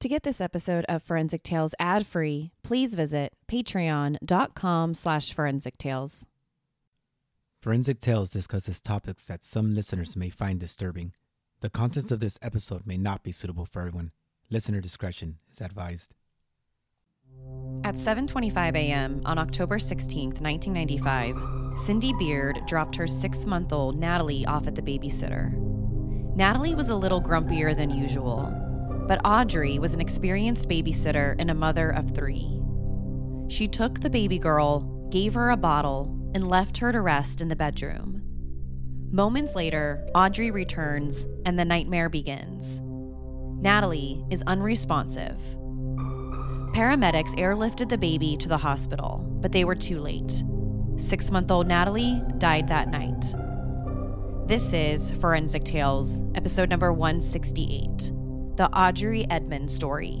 To get this episode of Forensic Tales ad-free, please visit patreon.com slash forensic tales. Forensic Tales discusses topics that some listeners may find disturbing. The contents of this episode may not be suitable for everyone. Listener discretion is advised. At 7:25 a.m. on October 16th, 1995, Cindy Beard dropped her 6-month-old Natalie off at the babysitter. Natalie was a little grumpier than usual, but Audrey was an experienced babysitter and a mother of 3. She took the baby girl, gave her a bottle, and left her to rest in the bedroom. Moments later, Audrey returns and the nightmare begins. Natalie is unresponsive. Paramedics airlifted the baby to the hospital, but they were too late. Six month old Natalie died that night. This is Forensic Tales, episode number 168 The Audrey Edmond Story.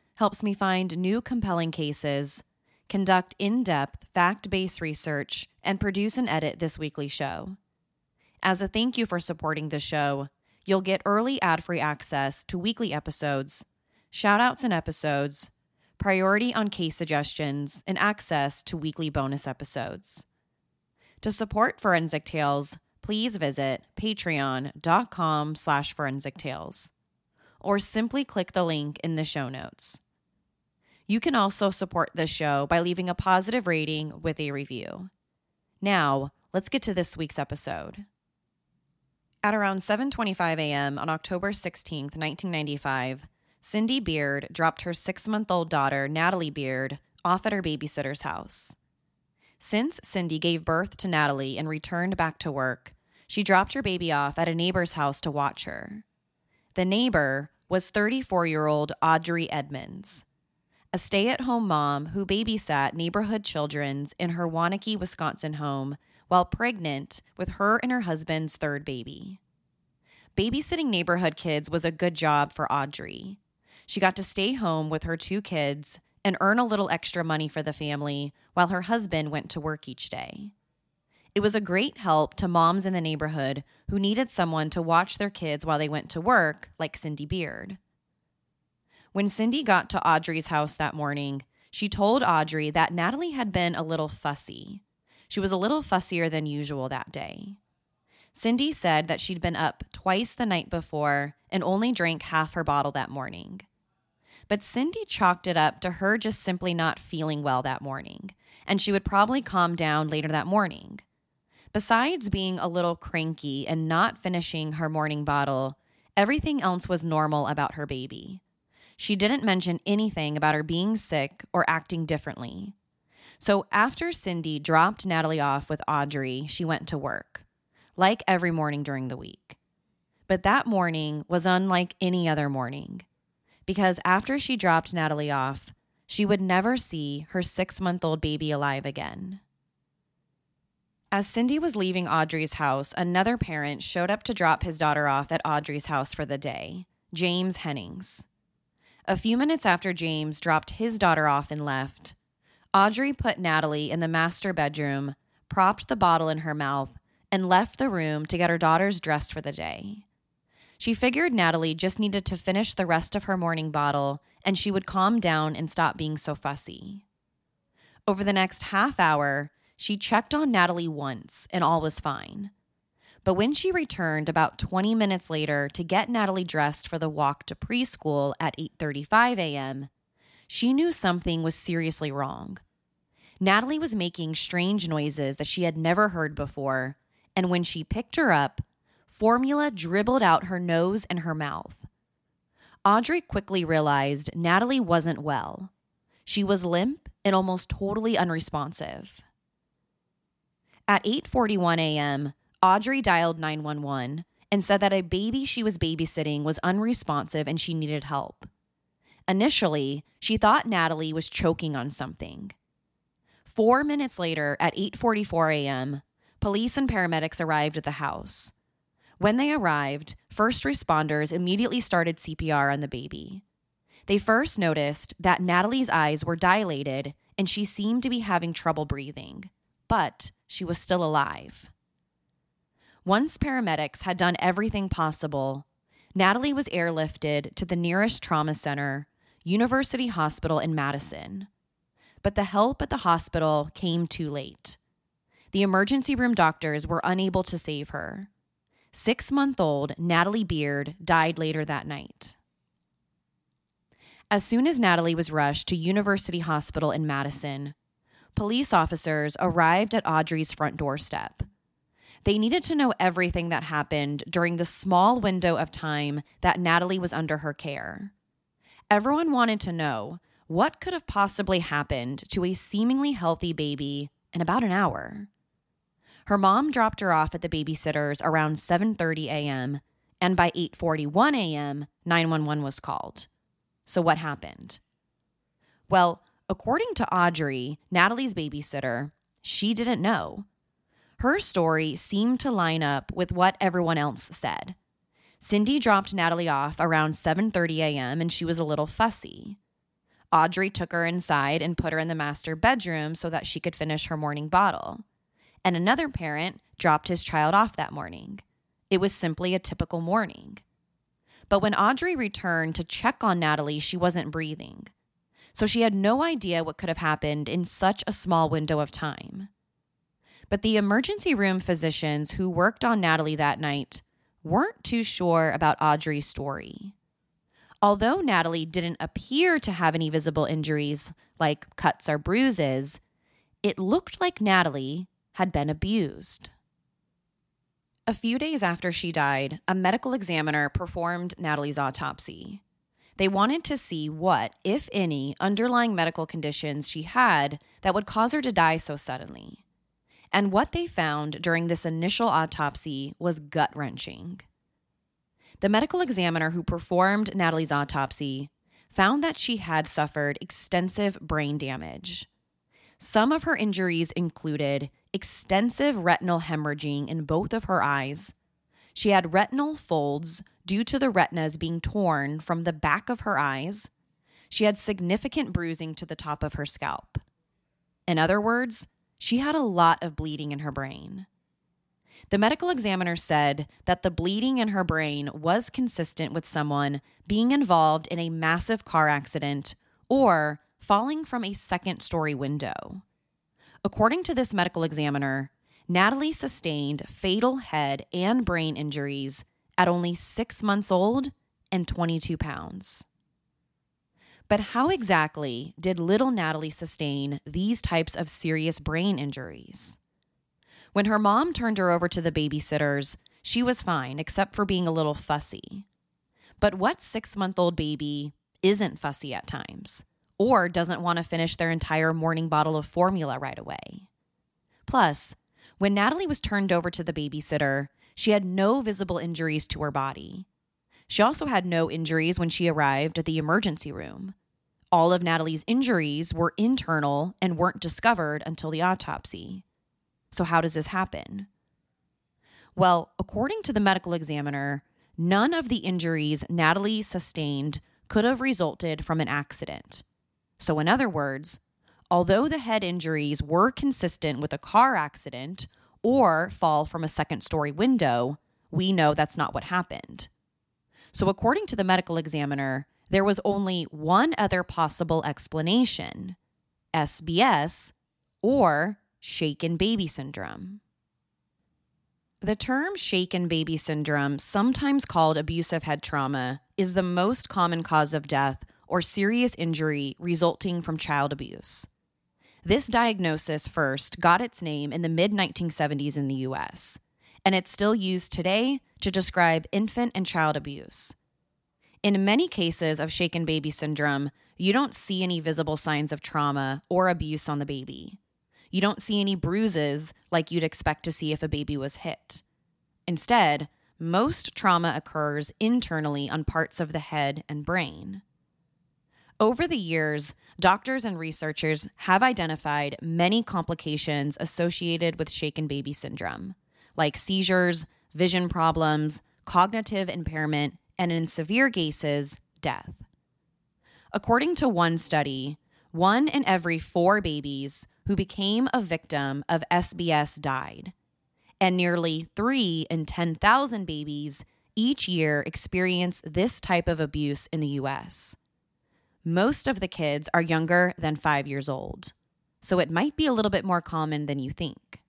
helps me find new compelling cases, conduct in depth, fact based research, and produce and edit this weekly show. As a thank you for supporting the show, you'll get early ad free access to weekly episodes, shout outs and episodes, priority on case suggestions, and access to weekly bonus episodes. To support Forensic Tales, please visit patreon.com slash forensic tales or simply click the link in the show notes. You can also support this show by leaving a positive rating with a review. Now, let's get to this week's episode. At around 7:25 a.m. on October 16, 1995, Cindy Beard dropped her 6-month-old daughter, Natalie Beard, off at her babysitter's house. Since Cindy gave birth to Natalie and returned back to work, she dropped her baby off at a neighbor's house to watch her. The neighbor was 34 year old Audrey Edmunds, a stay at home mom who babysat neighborhood children's in her Waunakee, Wisconsin home while pregnant with her and her husband's third baby. Babysitting neighborhood kids was a good job for Audrey. She got to stay home with her two kids and earn a little extra money for the family while her husband went to work each day. It was a great help to moms in the neighborhood who needed someone to watch their kids while they went to work, like Cindy Beard. When Cindy got to Audrey's house that morning, she told Audrey that Natalie had been a little fussy. She was a little fussier than usual that day. Cindy said that she'd been up twice the night before and only drank half her bottle that morning. But Cindy chalked it up to her just simply not feeling well that morning, and she would probably calm down later that morning. Besides being a little cranky and not finishing her morning bottle, everything else was normal about her baby. She didn't mention anything about her being sick or acting differently. So after Cindy dropped Natalie off with Audrey, she went to work, like every morning during the week. But that morning was unlike any other morning, because after she dropped Natalie off, she would never see her six month old baby alive again. As Cindy was leaving Audrey's house, another parent showed up to drop his daughter off at Audrey's house for the day James Hennings. A few minutes after James dropped his daughter off and left, Audrey put Natalie in the master bedroom, propped the bottle in her mouth, and left the room to get her daughters dressed for the day. She figured Natalie just needed to finish the rest of her morning bottle and she would calm down and stop being so fussy. Over the next half hour, she checked on Natalie once and all was fine. But when she returned about 20 minutes later to get Natalie dressed for the walk to preschool at 8:35 a.m., she knew something was seriously wrong. Natalie was making strange noises that she had never heard before, and when she picked her up, formula dribbled out her nose and her mouth. Audrey quickly realized Natalie wasn't well. She was limp and almost totally unresponsive. At 8:41 a.m., Audrey dialed 911 and said that a baby she was babysitting was unresponsive and she needed help. Initially, she thought Natalie was choking on something. 4 minutes later at 8:44 a.m., police and paramedics arrived at the house. When they arrived, first responders immediately started CPR on the baby. They first noticed that Natalie's eyes were dilated and she seemed to be having trouble breathing, but she was still alive. Once paramedics had done everything possible, Natalie was airlifted to the nearest trauma center, University Hospital in Madison. But the help at the hospital came too late. The emergency room doctors were unable to save her. Six month old Natalie Beard died later that night. As soon as Natalie was rushed to University Hospital in Madison, police officers arrived at Audrey's front doorstep. They needed to know everything that happened during the small window of time that Natalie was under her care. Everyone wanted to know what could have possibly happened to a seemingly healthy baby in about an hour. Her mom dropped her off at the babysitter's around 7:30 a.m., and by 8:41 a.m., 911 was called. So what happened? Well, according to Audrey, Natalie's babysitter, she didn't know. Her story seemed to line up with what everyone else said. Cindy dropped Natalie off around 7:30 a.m. and she was a little fussy. Audrey took her inside and put her in the master bedroom so that she could finish her morning bottle and another parent dropped his child off that morning. It was simply a typical morning. But when Audrey returned to check on Natalie, she wasn't breathing. So she had no idea what could have happened in such a small window of time. But the emergency room physicians who worked on Natalie that night weren't too sure about Audrey's story. Although Natalie didn't appear to have any visible injuries like cuts or bruises, it looked like Natalie had been abused. A few days after she died, a medical examiner performed Natalie's autopsy. They wanted to see what, if any, underlying medical conditions she had that would cause her to die so suddenly. And what they found during this initial autopsy was gut wrenching. The medical examiner who performed Natalie's autopsy found that she had suffered extensive brain damage. Some of her injuries included extensive retinal hemorrhaging in both of her eyes. She had retinal folds due to the retinas being torn from the back of her eyes. She had significant bruising to the top of her scalp. In other words, she had a lot of bleeding in her brain. The medical examiner said that the bleeding in her brain was consistent with someone being involved in a massive car accident or falling from a second story window. According to this medical examiner, Natalie sustained fatal head and brain injuries at only six months old and 22 pounds. But how exactly did little Natalie sustain these types of serious brain injuries? When her mom turned her over to the babysitters, she was fine, except for being a little fussy. But what six month old baby isn't fussy at times? or doesn't want to finish their entire morning bottle of formula right away. Plus, when Natalie was turned over to the babysitter, she had no visible injuries to her body. She also had no injuries when she arrived at the emergency room. All of Natalie's injuries were internal and weren't discovered until the autopsy. So, how does this happen? Well, according to the medical examiner, none of the injuries Natalie sustained could have resulted from an accident. So, in other words, although the head injuries were consistent with a car accident or fall from a second story window, we know that's not what happened. So, according to the medical examiner, there was only one other possible explanation SBS or shaken baby syndrome. The term shaken baby syndrome, sometimes called abusive head trauma, is the most common cause of death or serious injury resulting from child abuse. This diagnosis first got its name in the mid 1970s in the US, and it's still used today to describe infant and child abuse. In many cases of shaken baby syndrome, you don't see any visible signs of trauma or abuse on the baby. You don't see any bruises like you'd expect to see if a baby was hit. Instead, most trauma occurs internally on parts of the head and brain. Over the years, doctors and researchers have identified many complications associated with shaken baby syndrome, like seizures, vision problems, cognitive impairment, and in severe cases, death. According to one study, one in every four babies who became a victim of SBS died, and nearly three in 10,000 babies each year experience this type of abuse in the US. Most of the kids are younger than five years old, so it might be a little bit more common than you think.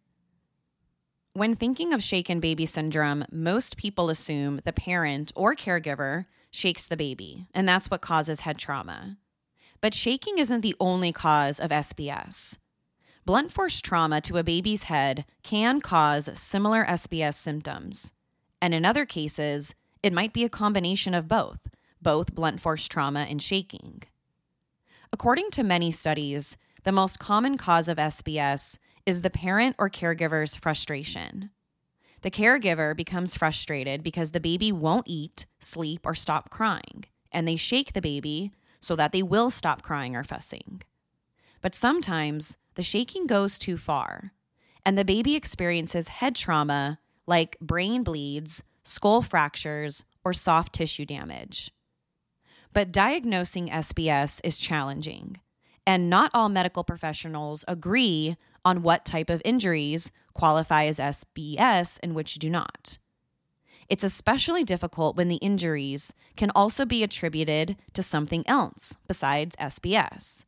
When thinking of shaken baby syndrome, most people assume the parent or caregiver shakes the baby, and that's what causes head trauma. But shaking isn't the only cause of SBS. Blunt force trauma to a baby's head can cause similar SBS symptoms. And in other cases, it might be a combination of both, both blunt force trauma and shaking. According to many studies, the most common cause of SBS is the parent or caregiver's frustration. The caregiver becomes frustrated because the baby won't eat, sleep, or stop crying, and they shake the baby so that they will stop crying or fussing. But sometimes the shaking goes too far, and the baby experiences head trauma like brain bleeds, skull fractures, or soft tissue damage. But diagnosing SBS is challenging, and not all medical professionals agree on what type of injuries qualify as SBS and which do not. It's especially difficult when the injuries can also be attributed to something else besides SBS.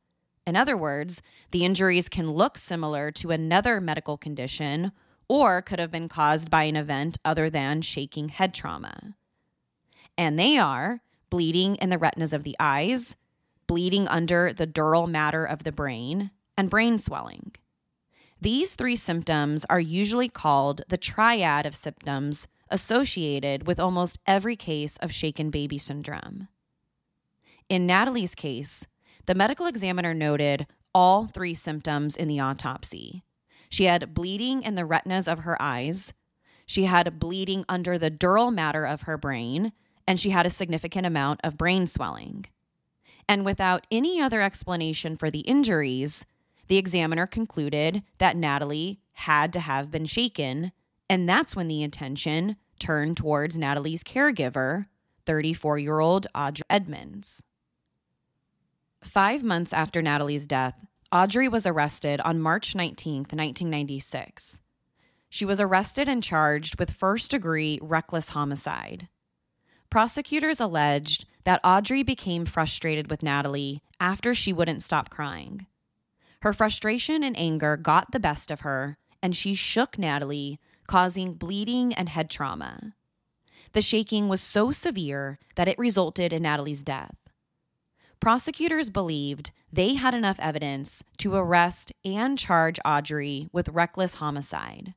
In other words, the injuries can look similar to another medical condition or could have been caused by an event other than shaking head trauma. And they are bleeding in the retinas of the eyes, bleeding under the dural matter of the brain, and brain swelling. These three symptoms are usually called the triad of symptoms associated with almost every case of shaken baby syndrome. In Natalie's case, the medical examiner noted all three symptoms in the autopsy. She had bleeding in the retinas of her eyes, she had bleeding under the dural matter of her brain, and she had a significant amount of brain swelling. And without any other explanation for the injuries, the examiner concluded that Natalie had to have been shaken, and that's when the attention turned towards Natalie's caregiver, 34 year old Audrey Edmunds. Five months after Natalie's death, Audrey was arrested on March 19, 1996. She was arrested and charged with first degree reckless homicide. Prosecutors alleged that Audrey became frustrated with Natalie after she wouldn't stop crying. Her frustration and anger got the best of her, and she shook Natalie, causing bleeding and head trauma. The shaking was so severe that it resulted in Natalie's death. Prosecutors believed they had enough evidence to arrest and charge Audrey with reckless homicide.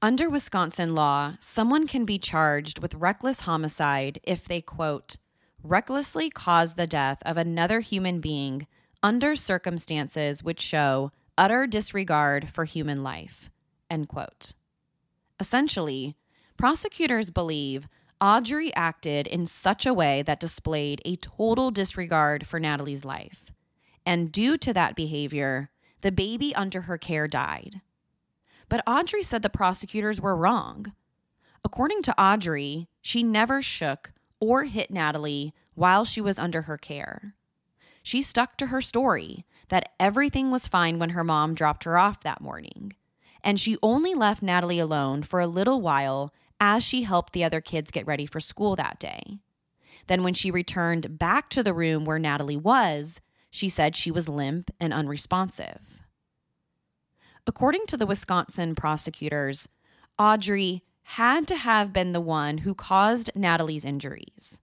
Under Wisconsin law, someone can be charged with reckless homicide if they, quote, recklessly cause the death of another human being under circumstances which show utter disregard for human life. End quote. Essentially, prosecutors believe Audrey acted in such a way that displayed a total disregard for Natalie's life. And due to that behavior, the baby under her care died. But Audrey said the prosecutors were wrong. According to Audrey, she never shook or hit Natalie while she was under her care she stuck to her story that everything was fine when her mom dropped her off that morning. And she only left Natalie alone for a little while as she helped the other kids get ready for school that day. Then, when she returned back to the room where Natalie was, she said she was limp and unresponsive. According to the Wisconsin prosecutors, Audrey had to have been the one who caused Natalie's injuries.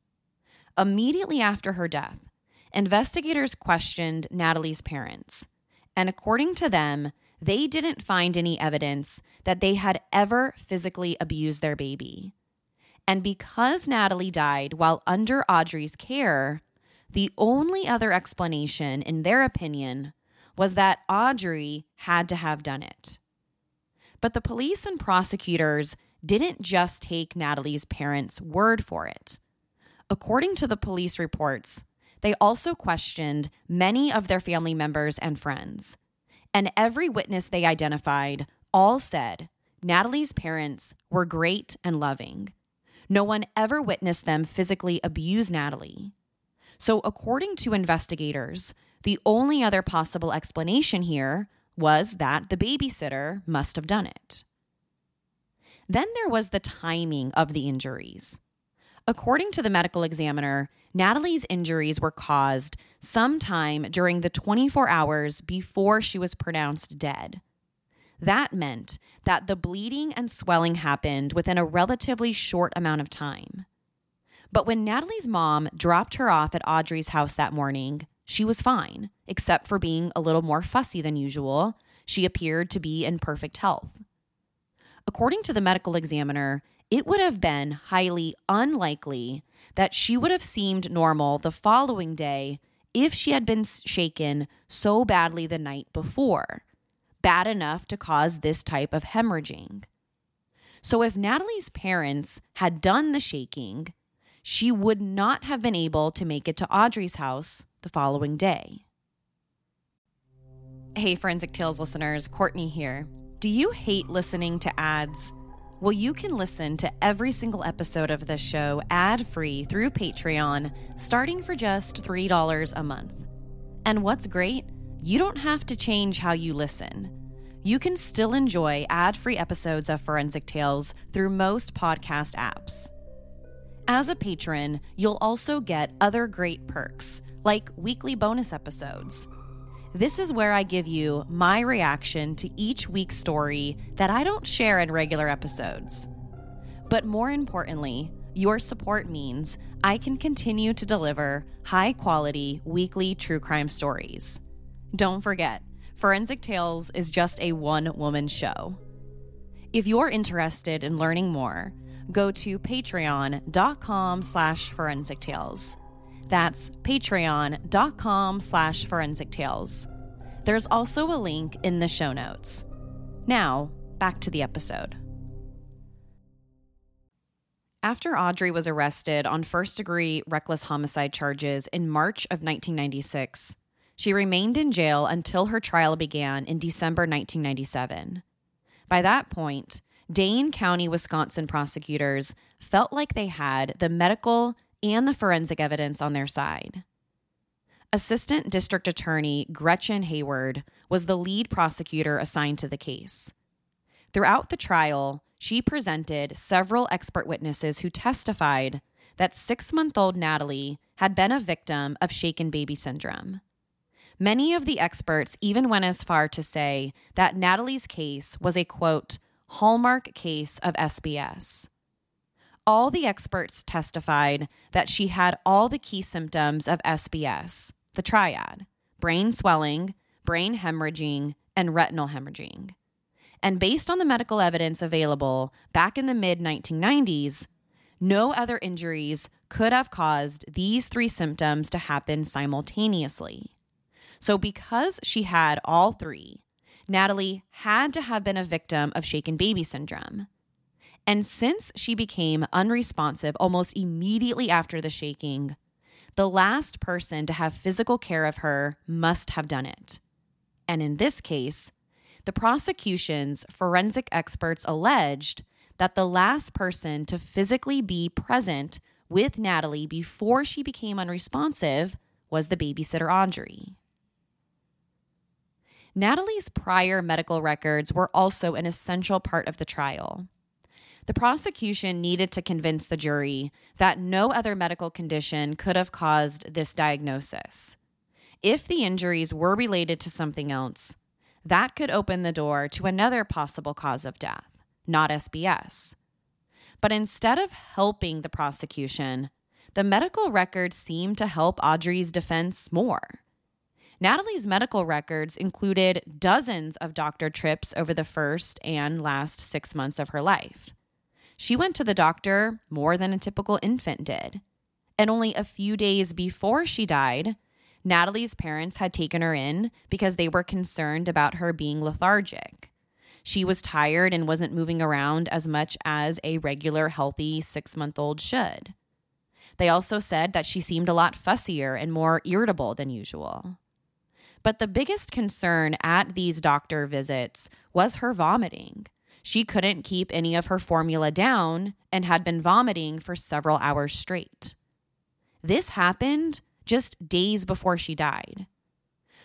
Immediately after her death, investigators questioned Natalie's parents. And according to them, they didn't find any evidence that they had ever physically abused their baby. And because Natalie died while under Audrey's care, the only other explanation, in their opinion, was that Audrey had to have done it. But the police and prosecutors didn't just take Natalie's parents' word for it. According to the police reports, they also questioned many of their family members and friends. And every witness they identified all said Natalie's parents were great and loving. No one ever witnessed them physically abuse Natalie. So, according to investigators, the only other possible explanation here was that the babysitter must have done it. Then there was the timing of the injuries. According to the medical examiner, Natalie's injuries were caused sometime during the 24 hours before she was pronounced dead. That meant that the bleeding and swelling happened within a relatively short amount of time. But when Natalie's mom dropped her off at Audrey's house that morning, she was fine, except for being a little more fussy than usual. She appeared to be in perfect health. According to the medical examiner, it would have been highly unlikely that she would have seemed normal the following day if she had been shaken so badly the night before, bad enough to cause this type of hemorrhaging. So, if Natalie's parents had done the shaking, she would not have been able to make it to Audrey's house the following day. Hey, Forensic Tales listeners, Courtney here. Do you hate listening to ads? Well, you can listen to every single episode of this show ad free through Patreon, starting for just $3 a month. And what's great? You don't have to change how you listen. You can still enjoy ad free episodes of Forensic Tales through most podcast apps. As a patron, you'll also get other great perks, like weekly bonus episodes this is where I give you my reaction to each week's story that I don't share in regular episodes. But more importantly, your support means I can continue to deliver high quality weekly true crime stories. Don't forget, Forensic Tales is just a one woman show. If you're interested in learning more, go to patreon.com slash forensic tales. That's patreon.com slash forensic tales. There's also a link in the show notes. Now, back to the episode. After Audrey was arrested on first degree reckless homicide charges in March of 1996, she remained in jail until her trial began in December 1997. By that point, Dane County, Wisconsin prosecutors felt like they had the medical and the forensic evidence on their side. Assistant District Attorney Gretchen Hayward was the lead prosecutor assigned to the case. Throughout the trial, she presented several expert witnesses who testified that six month old Natalie had been a victim of shaken baby syndrome. Many of the experts even went as far to say that Natalie's case was a quote, hallmark case of SBS all the experts testified that she had all the key symptoms of SBS, the triad brain swelling, brain hemorrhaging, and retinal hemorrhaging. And based on the medical evidence available back in the mid 1990s, no other injuries could have caused these three symptoms to happen simultaneously. So, because she had all three, Natalie had to have been a victim of shaken baby syndrome. And since she became unresponsive almost immediately after the shaking, the last person to have physical care of her must have done it. And in this case, the prosecution's forensic experts alleged that the last person to physically be present with Natalie before she became unresponsive was the babysitter Audrey. Natalie's prior medical records were also an essential part of the trial. The prosecution needed to convince the jury that no other medical condition could have caused this diagnosis. If the injuries were related to something else, that could open the door to another possible cause of death, not SBS. But instead of helping the prosecution, the medical records seemed to help Audrey's defense more. Natalie's medical records included dozens of doctor trips over the first and last six months of her life. She went to the doctor more than a typical infant did. And only a few days before she died, Natalie's parents had taken her in because they were concerned about her being lethargic. She was tired and wasn't moving around as much as a regular, healthy six month old should. They also said that she seemed a lot fussier and more irritable than usual. But the biggest concern at these doctor visits was her vomiting. She couldn't keep any of her formula down and had been vomiting for several hours straight. This happened just days before she died.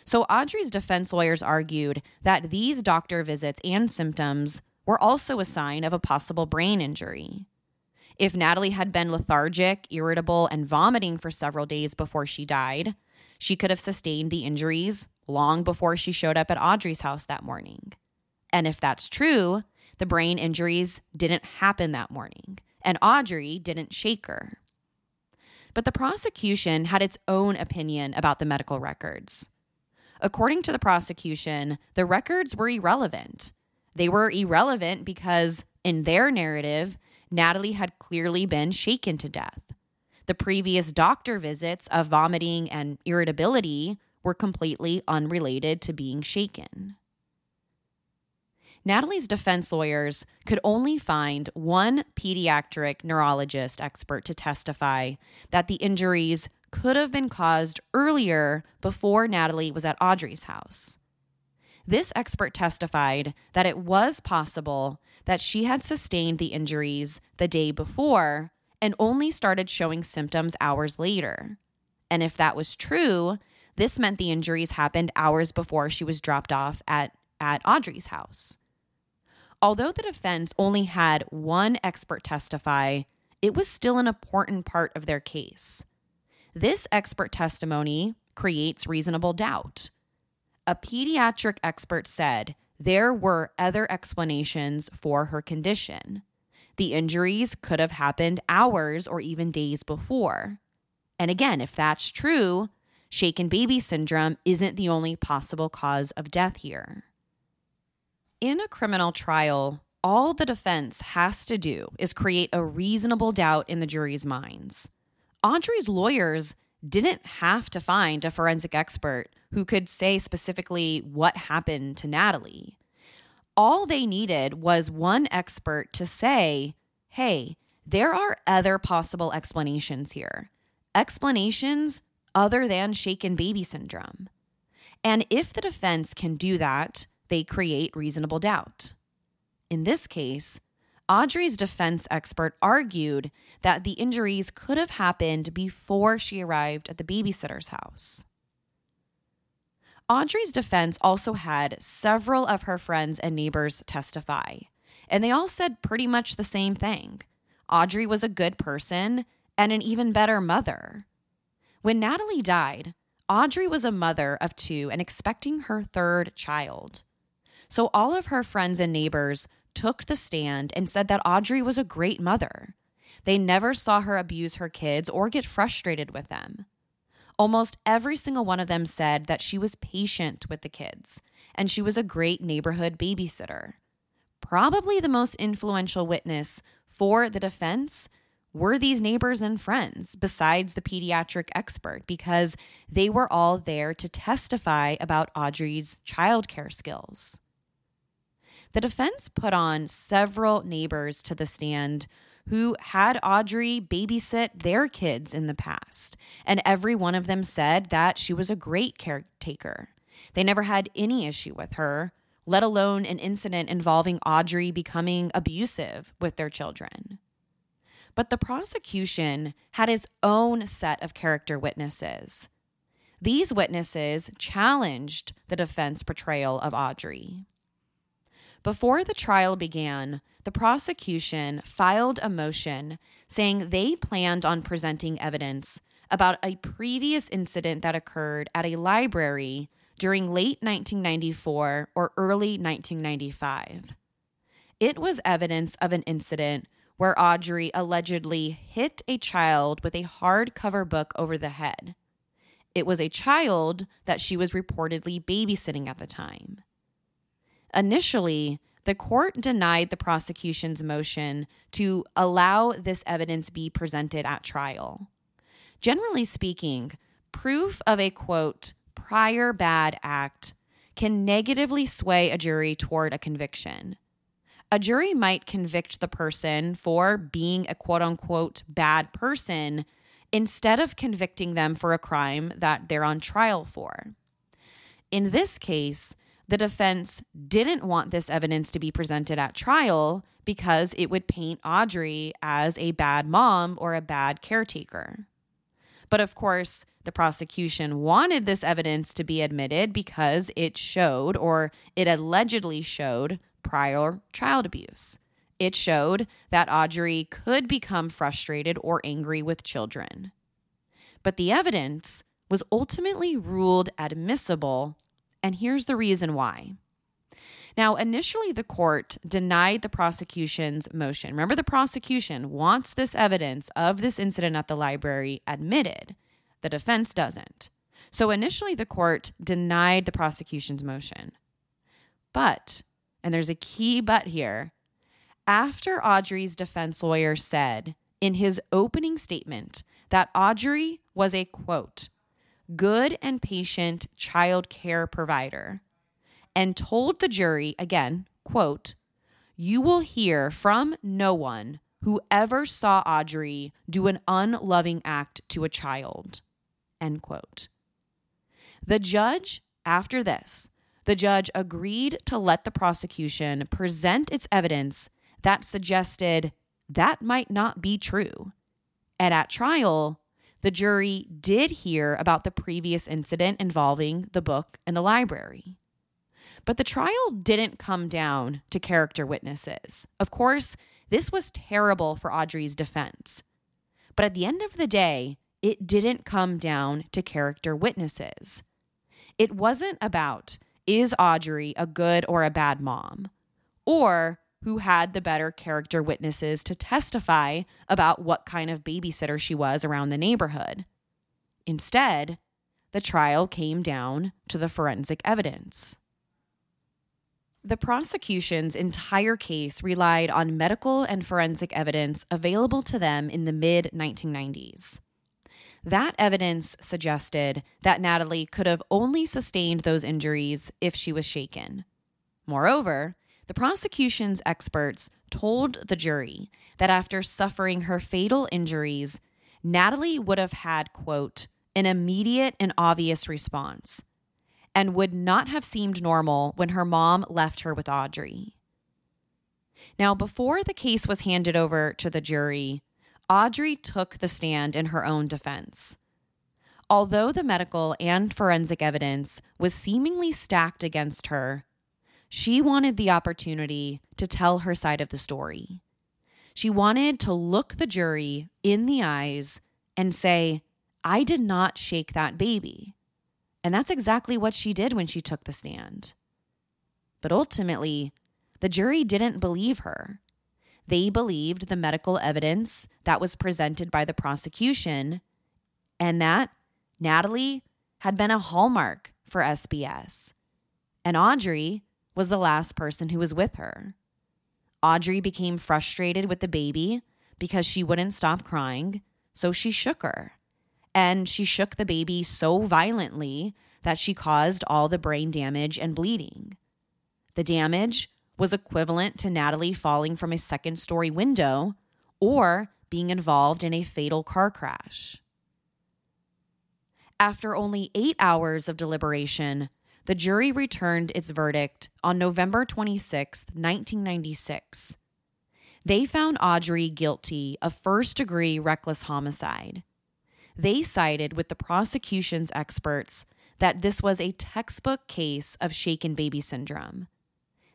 So Audrey's defense lawyers argued that these doctor visits and symptoms were also a sign of a possible brain injury. If Natalie had been lethargic, irritable, and vomiting for several days before she died, she could have sustained the injuries long before she showed up at Audrey's house that morning. And if that's true, the brain injuries didn't happen that morning, and Audrey didn't shake her. But the prosecution had its own opinion about the medical records. According to the prosecution, the records were irrelevant. They were irrelevant because, in their narrative, Natalie had clearly been shaken to death. The previous doctor visits of vomiting and irritability were completely unrelated to being shaken. Natalie's defense lawyers could only find one pediatric neurologist expert to testify that the injuries could have been caused earlier before Natalie was at Audrey's house. This expert testified that it was possible that she had sustained the injuries the day before and only started showing symptoms hours later. And if that was true, this meant the injuries happened hours before she was dropped off at, at Audrey's house. Although the defense only had one expert testify, it was still an important part of their case. This expert testimony creates reasonable doubt. A pediatric expert said there were other explanations for her condition. The injuries could have happened hours or even days before. And again, if that's true, shaken baby syndrome isn't the only possible cause of death here. In a criminal trial, all the defense has to do is create a reasonable doubt in the jury's minds. Audrey's lawyers didn't have to find a forensic expert who could say specifically what happened to Natalie. All they needed was one expert to say, hey, there are other possible explanations here. Explanations other than shaken baby syndrome. And if the defense can do that, they create reasonable doubt. In this case, Audrey's defense expert argued that the injuries could have happened before she arrived at the babysitter's house. Audrey's defense also had several of her friends and neighbors testify, and they all said pretty much the same thing. Audrey was a good person and an even better mother. When Natalie died, Audrey was a mother of two and expecting her third child. So all of her friends and neighbors took the stand and said that Audrey was a great mother. They never saw her abuse her kids or get frustrated with them. Almost every single one of them said that she was patient with the kids and she was a great neighborhood babysitter. Probably the most influential witness for the defense were these neighbors and friends besides the pediatric expert because they were all there to testify about Audrey's childcare skills. The defense put on several neighbors to the stand who had Audrey babysit their kids in the past, and every one of them said that she was a great caretaker. They never had any issue with her, let alone an incident involving Audrey becoming abusive with their children. But the prosecution had its own set of character witnesses. These witnesses challenged the defense portrayal of Audrey. Before the trial began, the prosecution filed a motion saying they planned on presenting evidence about a previous incident that occurred at a library during late 1994 or early 1995. It was evidence of an incident where Audrey allegedly hit a child with a hardcover book over the head. It was a child that she was reportedly babysitting at the time. Initially, the court denied the prosecution's motion to allow this evidence be presented at trial. Generally speaking, proof of a quote, prior bad act can negatively sway a jury toward a conviction. A jury might convict the person for being a quote unquote bad person instead of convicting them for a crime that they're on trial for. In this case, the defense didn't want this evidence to be presented at trial because it would paint Audrey as a bad mom or a bad caretaker. But of course, the prosecution wanted this evidence to be admitted because it showed, or it allegedly showed, prior child abuse. It showed that Audrey could become frustrated or angry with children. But the evidence was ultimately ruled admissible, and here's the reason why. Now, initially, the court denied the prosecution's motion. Remember, the prosecution wants this evidence of this incident at the library admitted. The defense doesn't. So, initially, the court denied the prosecution's motion. But, and there's a key but here, after Audrey's defense lawyer said in his opening statement that Audrey was a quote, good and patient child care provider and told the jury again, quote, "You will hear from no one who ever saw Audrey do an unloving act to a child." End quote. The judge, after this, the judge agreed to let the prosecution present its evidence that suggested that might not be true. And at trial, the jury did hear about the previous incident involving the book and the library. But the trial didn't come down to character witnesses. Of course, this was terrible for Audrey's defense. But at the end of the day, it didn't come down to character witnesses. It wasn't about is Audrey a good or a bad mom, or who had the better character witnesses to testify about what kind of babysitter she was around the neighborhood. Instead, the trial came down to the forensic evidence. The prosecution's entire case relied on medical and forensic evidence available to them in the mid 1990s. That evidence suggested that Natalie could have only sustained those injuries if she was shaken. Moreover, the prosecution's experts told the jury that after suffering her fatal injuries, Natalie would have had, quote, an immediate and obvious response and would not have seemed normal when her mom left her with Audrey. Now, before the case was handed over to the jury, Audrey took the stand in her own defense. Although the medical and forensic evidence was seemingly stacked against her, she wanted the opportunity to tell her side of the story. She wanted to look the jury in the eyes and say, I did not shake that baby. And that's exactly what she did when she took the stand. But ultimately, the jury didn't believe her. They believed the medical evidence that was presented by the prosecution and that Natalie had been a hallmark for SBS. And Audrey was the last person who was with her. Audrey became frustrated with the baby because she wouldn't stop crying, so she shook her and she shook the baby so violently that she caused all the brain damage and bleeding. The damage was equivalent to Natalie falling from a second story window or being involved in a fatal car crash. After only eight hours of deliberation, the jury returned its verdict on November 26, 1996. They found Audrey guilty of first degree reckless homicide they sided with the prosecution's experts that this was a textbook case of shaken baby syndrome.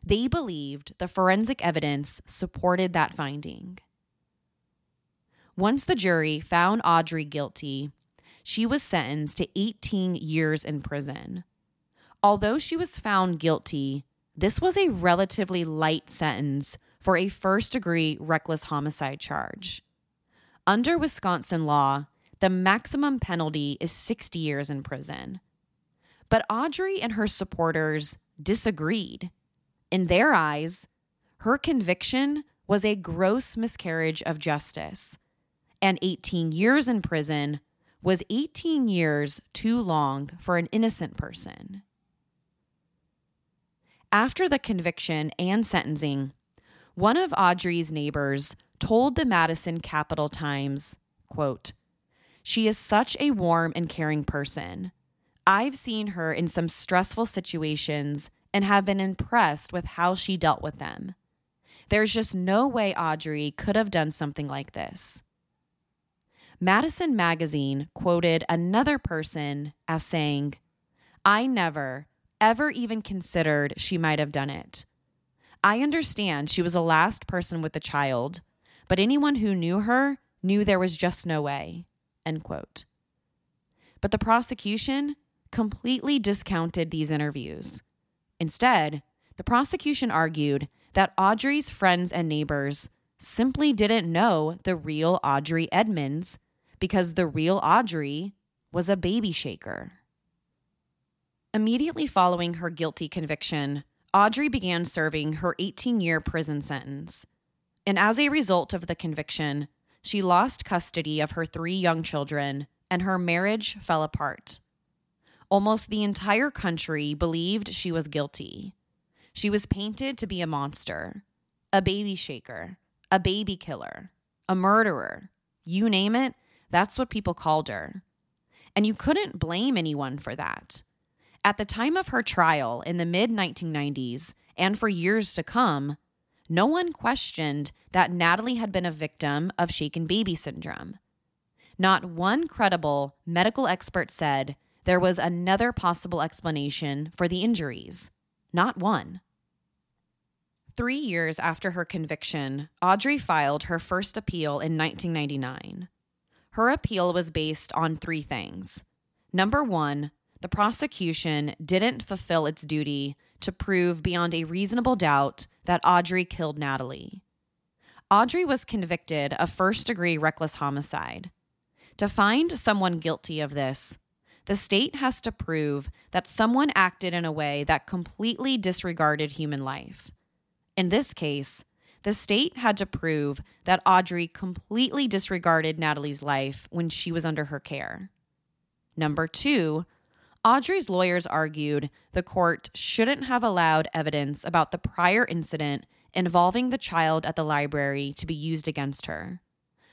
They believed the forensic evidence supported that finding. Once the jury found Audrey guilty, she was sentenced to 18 years in prison. Although she was found guilty, this was a relatively light sentence for a first degree reckless homicide charge. Under Wisconsin law, the maximum penalty is 60 years in prison. But Audrey and her supporters disagreed. In their eyes, her conviction was a gross miscarriage of justice, and 18 years in prison was 18 years too long for an innocent person. After the conviction and sentencing, one of Audrey's neighbors told the Madison Capital Times, quote, "She is such a warm and caring person. I've seen her in some stressful situations and have been impressed with how she dealt with them. There's just no way Audrey could have done something like this." Madison Magazine quoted another person as saying, I never, ever even considered she might have done it. I understand she was the last person with the child, but anyone who knew her knew there was just no way. End quote. But the prosecution completely discounted these interviews. Instead, the prosecution argued that Audrey's friends and neighbors simply didn't know the real Audrey Edmunds because the real Audrey was a baby shaker. Immediately following her guilty conviction, Audrey began serving her 18 year prison sentence. And as a result of the conviction, she lost custody of her three young children and her marriage fell apart. Almost the entire country believed she was guilty. She was painted to be a monster, a baby shaker, a baby killer, a murderer. You name it, that's what people called her. And you couldn't blame anyone for that. At the time of her trial in the mid 1990s, and for years to come, no one questioned that Natalie had been a victim of shaken baby syndrome. Not one credible medical expert said there was another possible explanation for the injuries. Not one. Three years after her conviction, Audrey filed her first appeal in 1999. Her appeal was based on three things. Number one, the prosecution didn't fulfill its duty to prove beyond a reasonable doubt that Audrey killed Natalie. Audrey was convicted of first degree reckless homicide. To find someone guilty of this, the state has to prove that someone acted in a way that completely disregarded human life. In this case, the state had to prove that Audrey completely disregarded Natalie's life when she was under her care. Number two, Audrey's lawyers argued the court shouldn't have allowed evidence about the prior incident involving the child at the library to be used against her.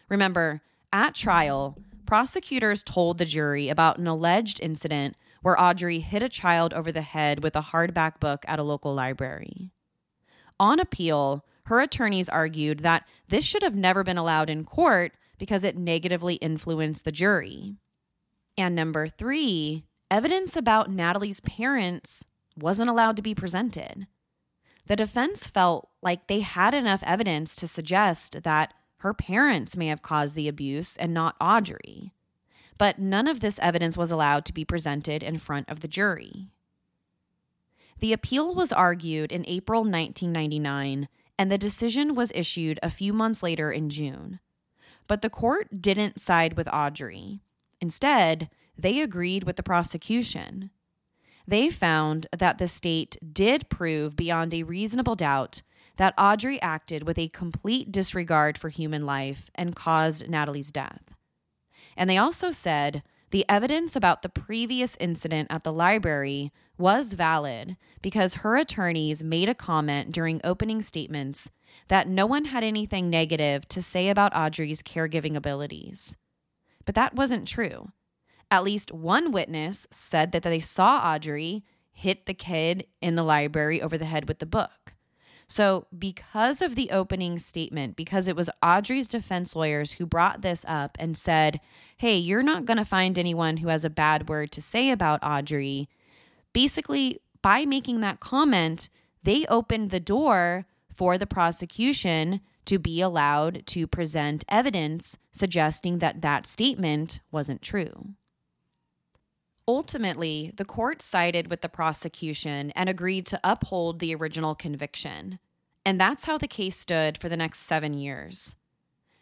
Remember, at trial, prosecutors told the jury about an alleged incident where Audrey hit a child over the head with a hardback book at a local library. On appeal, her attorneys argued that this should have never been allowed in court because it negatively influenced the jury. And number three, evidence about Natalie's parents wasn't allowed to be presented. The defense felt like they had enough evidence to suggest that her parents may have caused the abuse and not Audrey. But none of this evidence was allowed to be presented in front of the jury. The appeal was argued in April 1999 and the decision was issued a few months later in June. But the court didn't side with Audrey. Instead, they agreed with the prosecution. They found that the state did prove beyond a reasonable doubt that Audrey acted with a complete disregard for human life and caused Natalie's death. And they also said the evidence about the previous incident at the library was valid because her attorneys made a comment during opening statements that no one had anything negative to say about Audrey's caregiving abilities. But that wasn't true. At least one witness said that they saw Audrey hit the kid in the library over the head with the book. So, because of the opening statement, because it was Audrey's defense lawyers who brought this up and said, Hey, you're not going to find anyone who has a bad word to say about Audrey. Basically, by making that comment, they opened the door for the prosecution to be allowed to present evidence suggesting that that statement wasn't true. Ultimately, the court sided with the prosecution and agreed to uphold the original conviction. And that's how the case stood for the next seven years.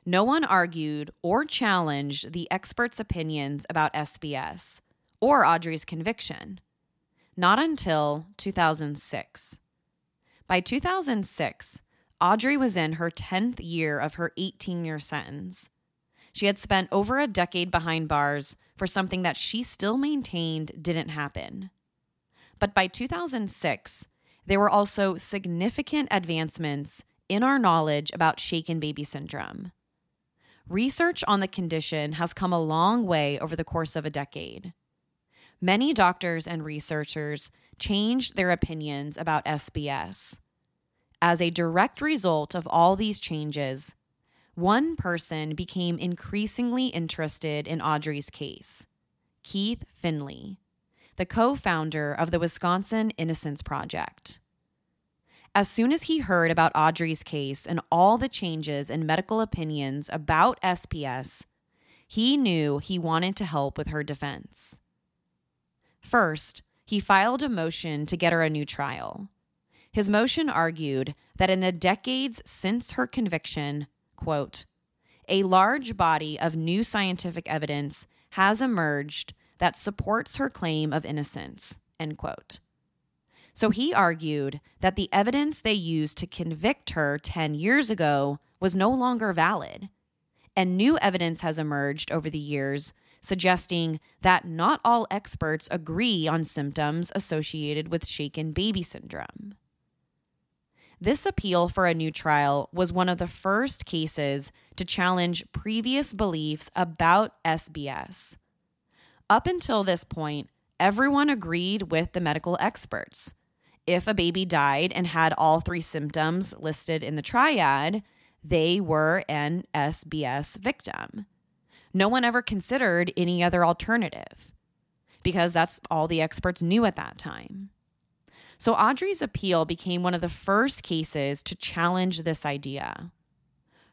No one argued or challenged the experts' opinions about SBS or Audrey's conviction. Not until 2006. By 2006, Audrey was in her 10th year of her 18 year sentence. She had spent over a decade behind bars for something that she still maintained didn't happen. But by 2006, there were also significant advancements in our knowledge about shaken baby syndrome. Research on the condition has come a long way over the course of a decade. Many doctors and researchers changed their opinions about SBS. As a direct result of all these changes, one person became increasingly interested in Audrey's case Keith Findley the co founder of the Wisconsin Innocence Project. As soon as he heard about Audrey's case and all the changes in medical opinions about SBS, he knew he wanted to help with her defense. First, he filed a motion to get her a new trial. His motion argued that in the decades since her conviction, quote, a large body of new scientific evidence has emerged that supports her claim of innocence. End quote. So he argued that the evidence they used to convict her 10 years ago was no longer valid. And new evidence has emerged over the years suggesting that not all experts agree on symptoms associated with shaken baby syndrome. This appeal for a new trial was one of the first cases to challenge previous beliefs about SBS up until this point, everyone agreed with the medical experts. If a baby died and had all three symptoms listed in the triad, they were an SBS victim. No one ever considered any other alternative because that's all the experts knew at that time. So Audrey's appeal became one of the first cases to challenge this idea.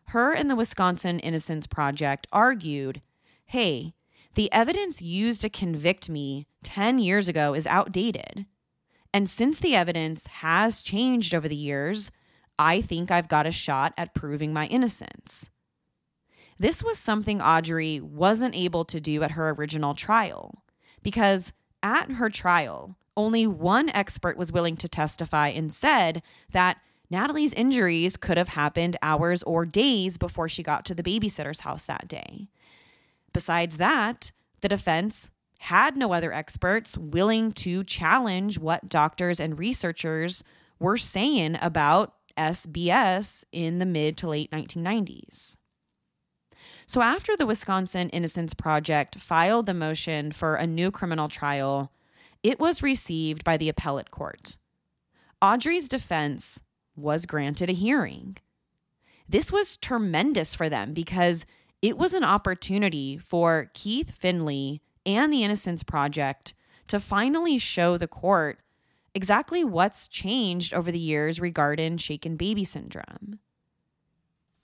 Her and the Wisconsin Innocence Project argued hey, the evidence used to convict me 10 years ago is outdated. And since the evidence has changed over the years, I think I've got a shot at proving my innocence. This was something Audrey wasn't able to do at her original trial because at her trial, only one expert was willing to testify and said that Natalie's injuries could have happened hours or days before she got to the babysitter's house that day. Besides that, the defense had no other experts willing to challenge what doctors and researchers were saying about SBS in the mid to late 1990s. So, after the Wisconsin Innocence Project filed the motion for a new criminal trial, it was received by the appellate court. Audrey's defense was granted a hearing. This was tremendous for them because it was an opportunity for Keith Findley and the Innocence Project to finally show the court exactly what's changed over the years regarding shaken baby syndrome.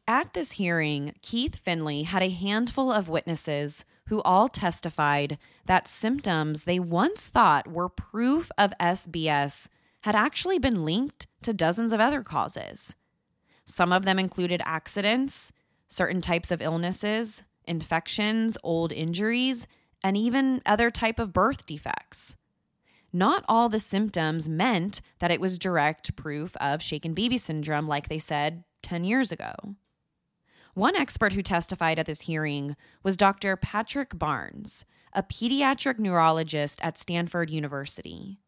At this hearing, Keith Findley had a handful of witnesses who all testified that symptoms they once thought were proof of SBS had actually been linked to dozens of other causes. Some of them included accidents, certain types of illnesses, infections, old injuries, and even other type of birth defects. Not all the symptoms meant that it was direct proof of shaken baby syndrome like they said 10 years ago. One expert who testified at this hearing was Dr. Patrick Barnes, a pediatric neurologist at Stanford University.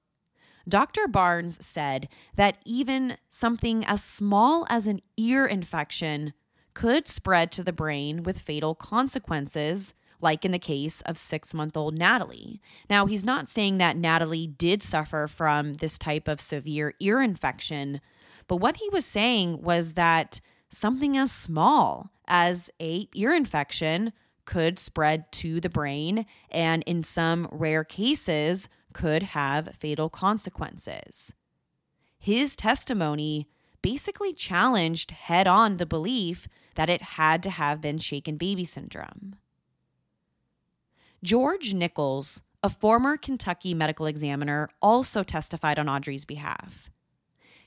Dr. Barnes said that even something as small as an ear infection could spread to the brain with fatal consequences, like in the case of six month old Natalie. Now, he's not saying that Natalie did suffer from this type of severe ear infection, but what he was saying was that something as small as a ear infection could spread to the brain and in some rare cases could have fatal consequences. His testimony basically challenged head on the belief that it had to have been shaken baby syndrome. George Nichols, a former Kentucky medical examiner, also testified on Audrey's behalf.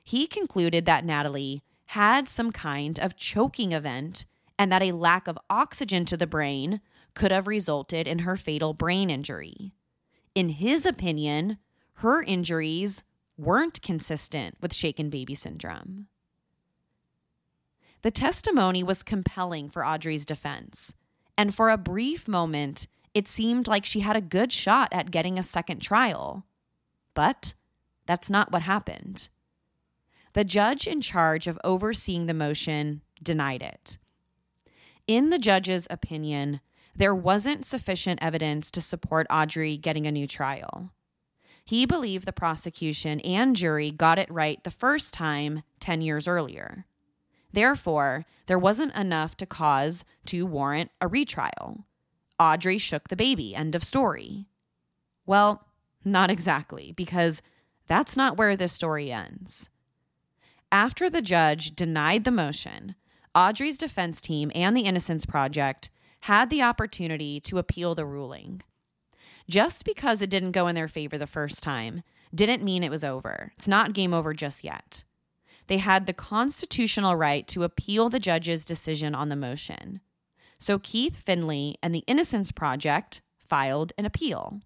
He concluded that Natalie had some kind of choking event and that a lack of oxygen to the brain could have resulted in her fatal brain injury. In his opinion, her injuries weren't consistent with shaken baby syndrome. The testimony was compelling for Audrey's defense, and for a brief moment, it seemed like she had a good shot at getting a second trial. But that's not what happened. The judge in charge of overseeing the motion denied it. In the judge's opinion, there wasn't sufficient evidence to support Audrey getting a new trial. He believed the prosecution and jury got it right the first time 10 years earlier. Therefore, there wasn't enough to cause to warrant a retrial. Audrey shook the baby. End of story. Well, not exactly, because that's not where this story ends. After the judge denied the motion, Audrey's defense team and the Innocence Project had the opportunity to appeal the ruling. Just because it didn't go in their favor the first time didn't mean it was over. It's not game over just yet they had the constitutional right to appeal the judge's decision on the motion. So Keith Findley and the Innocence Project filed an appeal.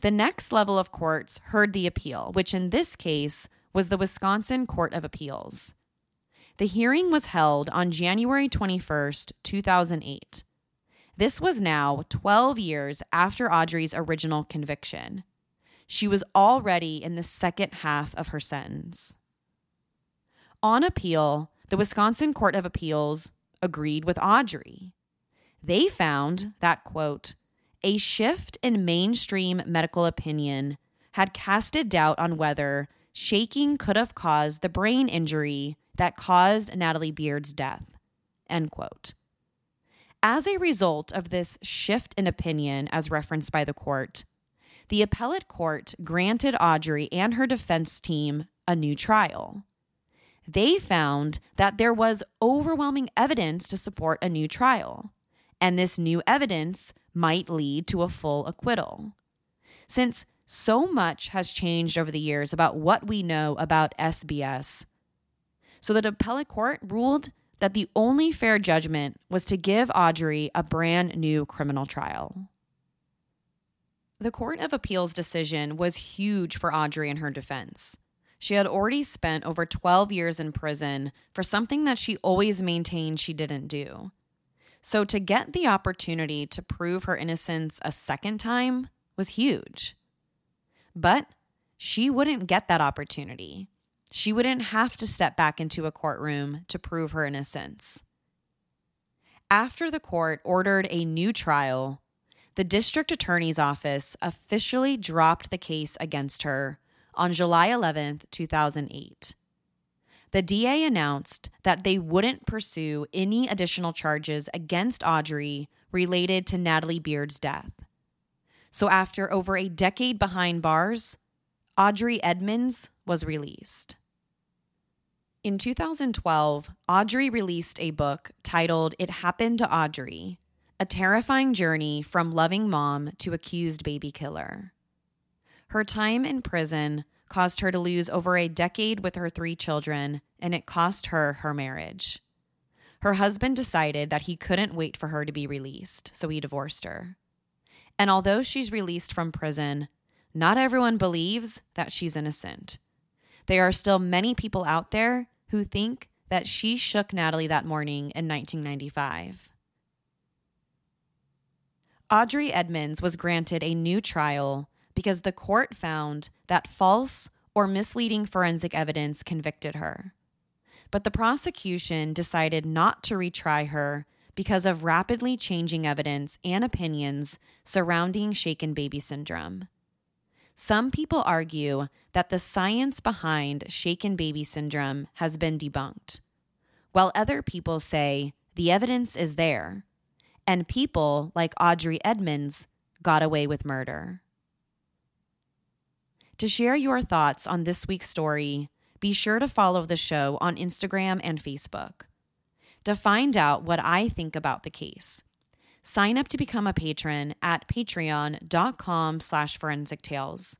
The next level of courts heard the appeal, which in this case was the Wisconsin Court of Appeals. The hearing was held on January 21st, 2008. This was now 12 years after Audrey's original conviction. She was already in the second half of her sentence. On appeal, the Wisconsin Court of Appeals agreed with Audrey. They found that, quote, a shift in mainstream medical opinion had casted doubt on whether shaking could have caused the brain injury that caused Natalie Beard's death, end quote. As a result of this shift in opinion, as referenced by the court, the appellate court granted Audrey and her defense team a new trial they found that there was overwhelming evidence to support a new trial, and this new evidence might lead to a full acquittal. Since so much has changed over the years about what we know about SBS, so the appellate court ruled that the only fair judgment was to give Audrey a brand new criminal trial. The Court of Appeals decision was huge for Audrey and her defense. She had already spent over 12 years in prison for something that she always maintained she didn't do. So to get the opportunity to prove her innocence a second time was huge. But she wouldn't get that opportunity. She wouldn't have to step back into a courtroom to prove her innocence. After the court ordered a new trial, the district attorney's office officially dropped the case against her on July 11, 2008. The DA announced that they wouldn't pursue any additional charges against Audrey related to Natalie Beard's death. So, after over a decade behind bars, Audrey Edmunds was released. In 2012, Audrey released a book titled It Happened to Audrey A Terrifying Journey from Loving Mom to Accused Baby Killer. Her time in prison caused her to lose over a decade with her three children, and it cost her her marriage. Her husband decided that he couldn't wait for her to be released, so he divorced her. And although she's released from prison, not everyone believes that she's innocent. There are still many people out there who think that she shook Natalie that morning in 1995. Audrey Edmunds was granted a new trial because the court found that false or misleading forensic evidence convicted her. But the prosecution decided not to retry her because of rapidly changing evidence and opinions surrounding shaken baby syndrome. Some people argue that the science behind shaken baby syndrome has been debunked, while other people say the evidence is there, and people like Audrey Edmunds got away with murder. To share your thoughts on this week's story, be sure to follow the show on Instagram and Facebook. To find out what I think about the case, sign up to become a patron at patreon.com slash forensic tales.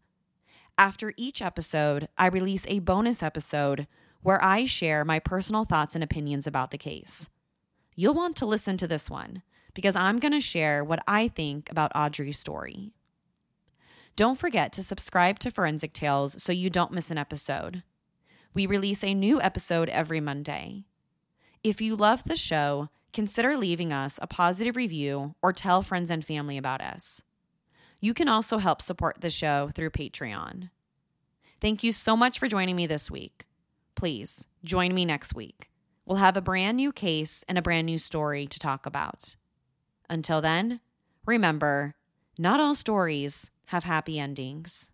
After each episode, I release a bonus episode where I share my personal thoughts and opinions about the case. You'll want to listen to this one because I'm going to share what I think about Audrey's story. Don't forget to subscribe to Forensic Tales so you don't miss an episode. We release a new episode every Monday. If you love the show, consider leaving us a positive review or tell friends and family about us. You can also help support the show through Patreon. Thank you so much for joining me this week. Please join me next week. We'll have a brand new case and a brand new story to talk about. Until then, remember not all stories have happy endings.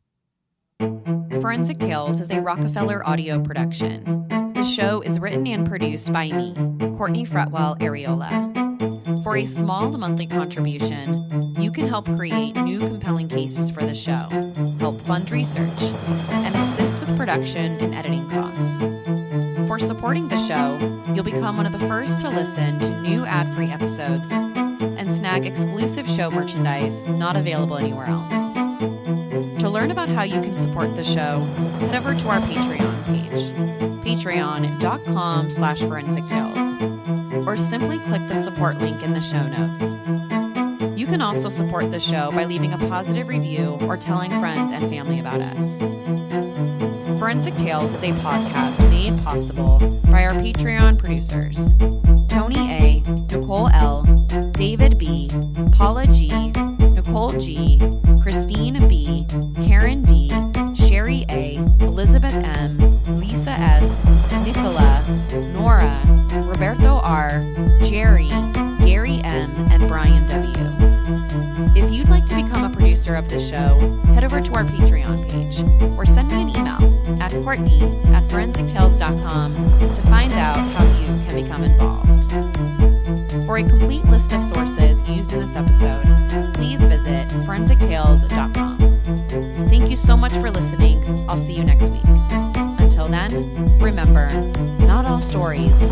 Forensic Tales is a Rockefeller audio production. The show is written and produced by me, Courtney Fretwell Areola. For a small monthly contribution, you can help create new compelling cases for the show, help fund research, and assist with production and editing costs. For supporting the show, you'll become one of the first to listen to new ad free episodes and snag exclusive show merchandise not available anywhere else. To learn about how you can support the show, head over to our Patreon patreon.com slash forensic tales, or simply click the support link in the show notes. You can also support the show by leaving a positive review or telling friends and family about us. Forensic Tales is a podcast made possible by our Patreon producers Tony A., Nicole L., David B., Paula G., Nicole G., Courtney at forensictales.com to find out how you can become involved. For a complete list of sources used in this episode, please visit forensictales.com. Thank you so much for listening. I'll see you next week. Until then, remember, not all stories